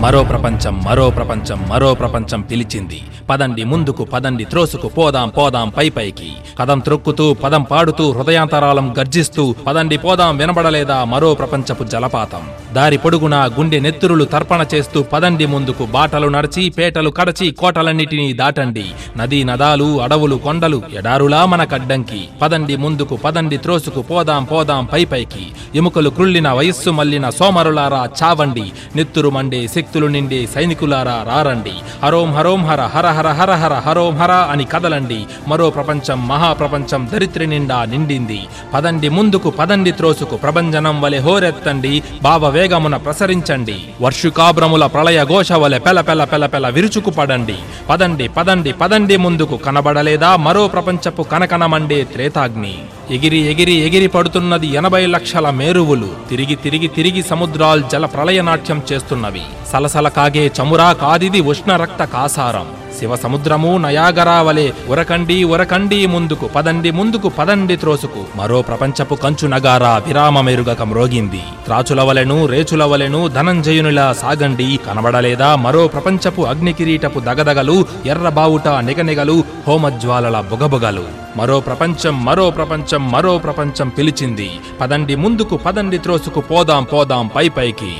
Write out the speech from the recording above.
మరో ప్రపంచం మరో ప్రపంచం మరో ప్రపంచం పిలిచింది. పదండి ముందుకు పదండి త్రోసుకు పోదాం పోదాం పై పైకి. కదం త్రొక్కుతూ పదం పాడుతూ హృదయాంతరాలం గర్జిస్తూ పదండి పోదాం వినబడలేదా మరో ప్రపంచపు జలపాతం. దారి పొడుగునా గుండె నెత్తురులు తర్పణ చేస్తూ పదండి ముందుకు. బాటలు నడిచి పేటలు కడచి కోటలన్నిటినీ దాటండి. నదీ నదాలు అడవులు కొండలు ఎడారులా మన కడ్డంకి. పదండి ముందుకు పదండి త్రోసుకు పోదాం పోదాం పై పైకి. ఎముకలు క్రుళ్ళిన వయస్సు మల్లిన సోమరులారా చావండి. నెత్తురు మండే శక్తులు నిండే సైనికులారా రారండి. హరోం హరోం హర హర హర హర హర హరోం హర అని కదలండి. మరో ప్రపంచం మహాప్రపంచం దరిత్రి నిండా నిండింది. పదండి ముందుకు పదండి త్రోసుకు ప్రభంజనం వలె హోరెత్తండి. భావ వేగమున ప్రసరించండి. వర్షుకాబ్రముల ప్రళయ ఘోష వలె పెల పెల పెల పెల విరుచుకు పడండి. పదండి పదండి పదండి ముందుకు కనబడలేదా? మరో ప్రపంచపు కనకనమండే త్రేతాగ్ని. ఎగిరి ఎగిరి ఎగిరి పడుతున్నది ఎనభై లక్షల మేరువులు. తిరిగి తిరిగి తిరిగి సముద్రాలు జల ప్రళయ నాట్యం చేస్తున్నవి. సలసల కాగే చమురా కాదిది ఉష్ణ రక్త కాసారం. శివ సముద్రము నయాగరా వలె ఉరకండి ఉరకండి ముందుకు పదండి ముందుకు పదండి త్రోసుకు. మరో ప్రపంచపు కంచు నగారా విరామ మెరుగక మ్రోగింది. త్రాచుల వలెను రేచుల వలెను ధనంజయునిలా సాగండి. కనబడలేదా మరో ప్రపంచపు అగ్నికిరీటపు దగదగలు ఎర్రబావుట నిగనిగలు హోమజ్వాలల బుగబుగలు. మరో ప్రపంచం మరో ప్రపంచం మరో ప్రపంచం పిలిచింది. పదండి ముందుకు పదండి త్రోసుకు పోదాం పోదాం పై పైకి.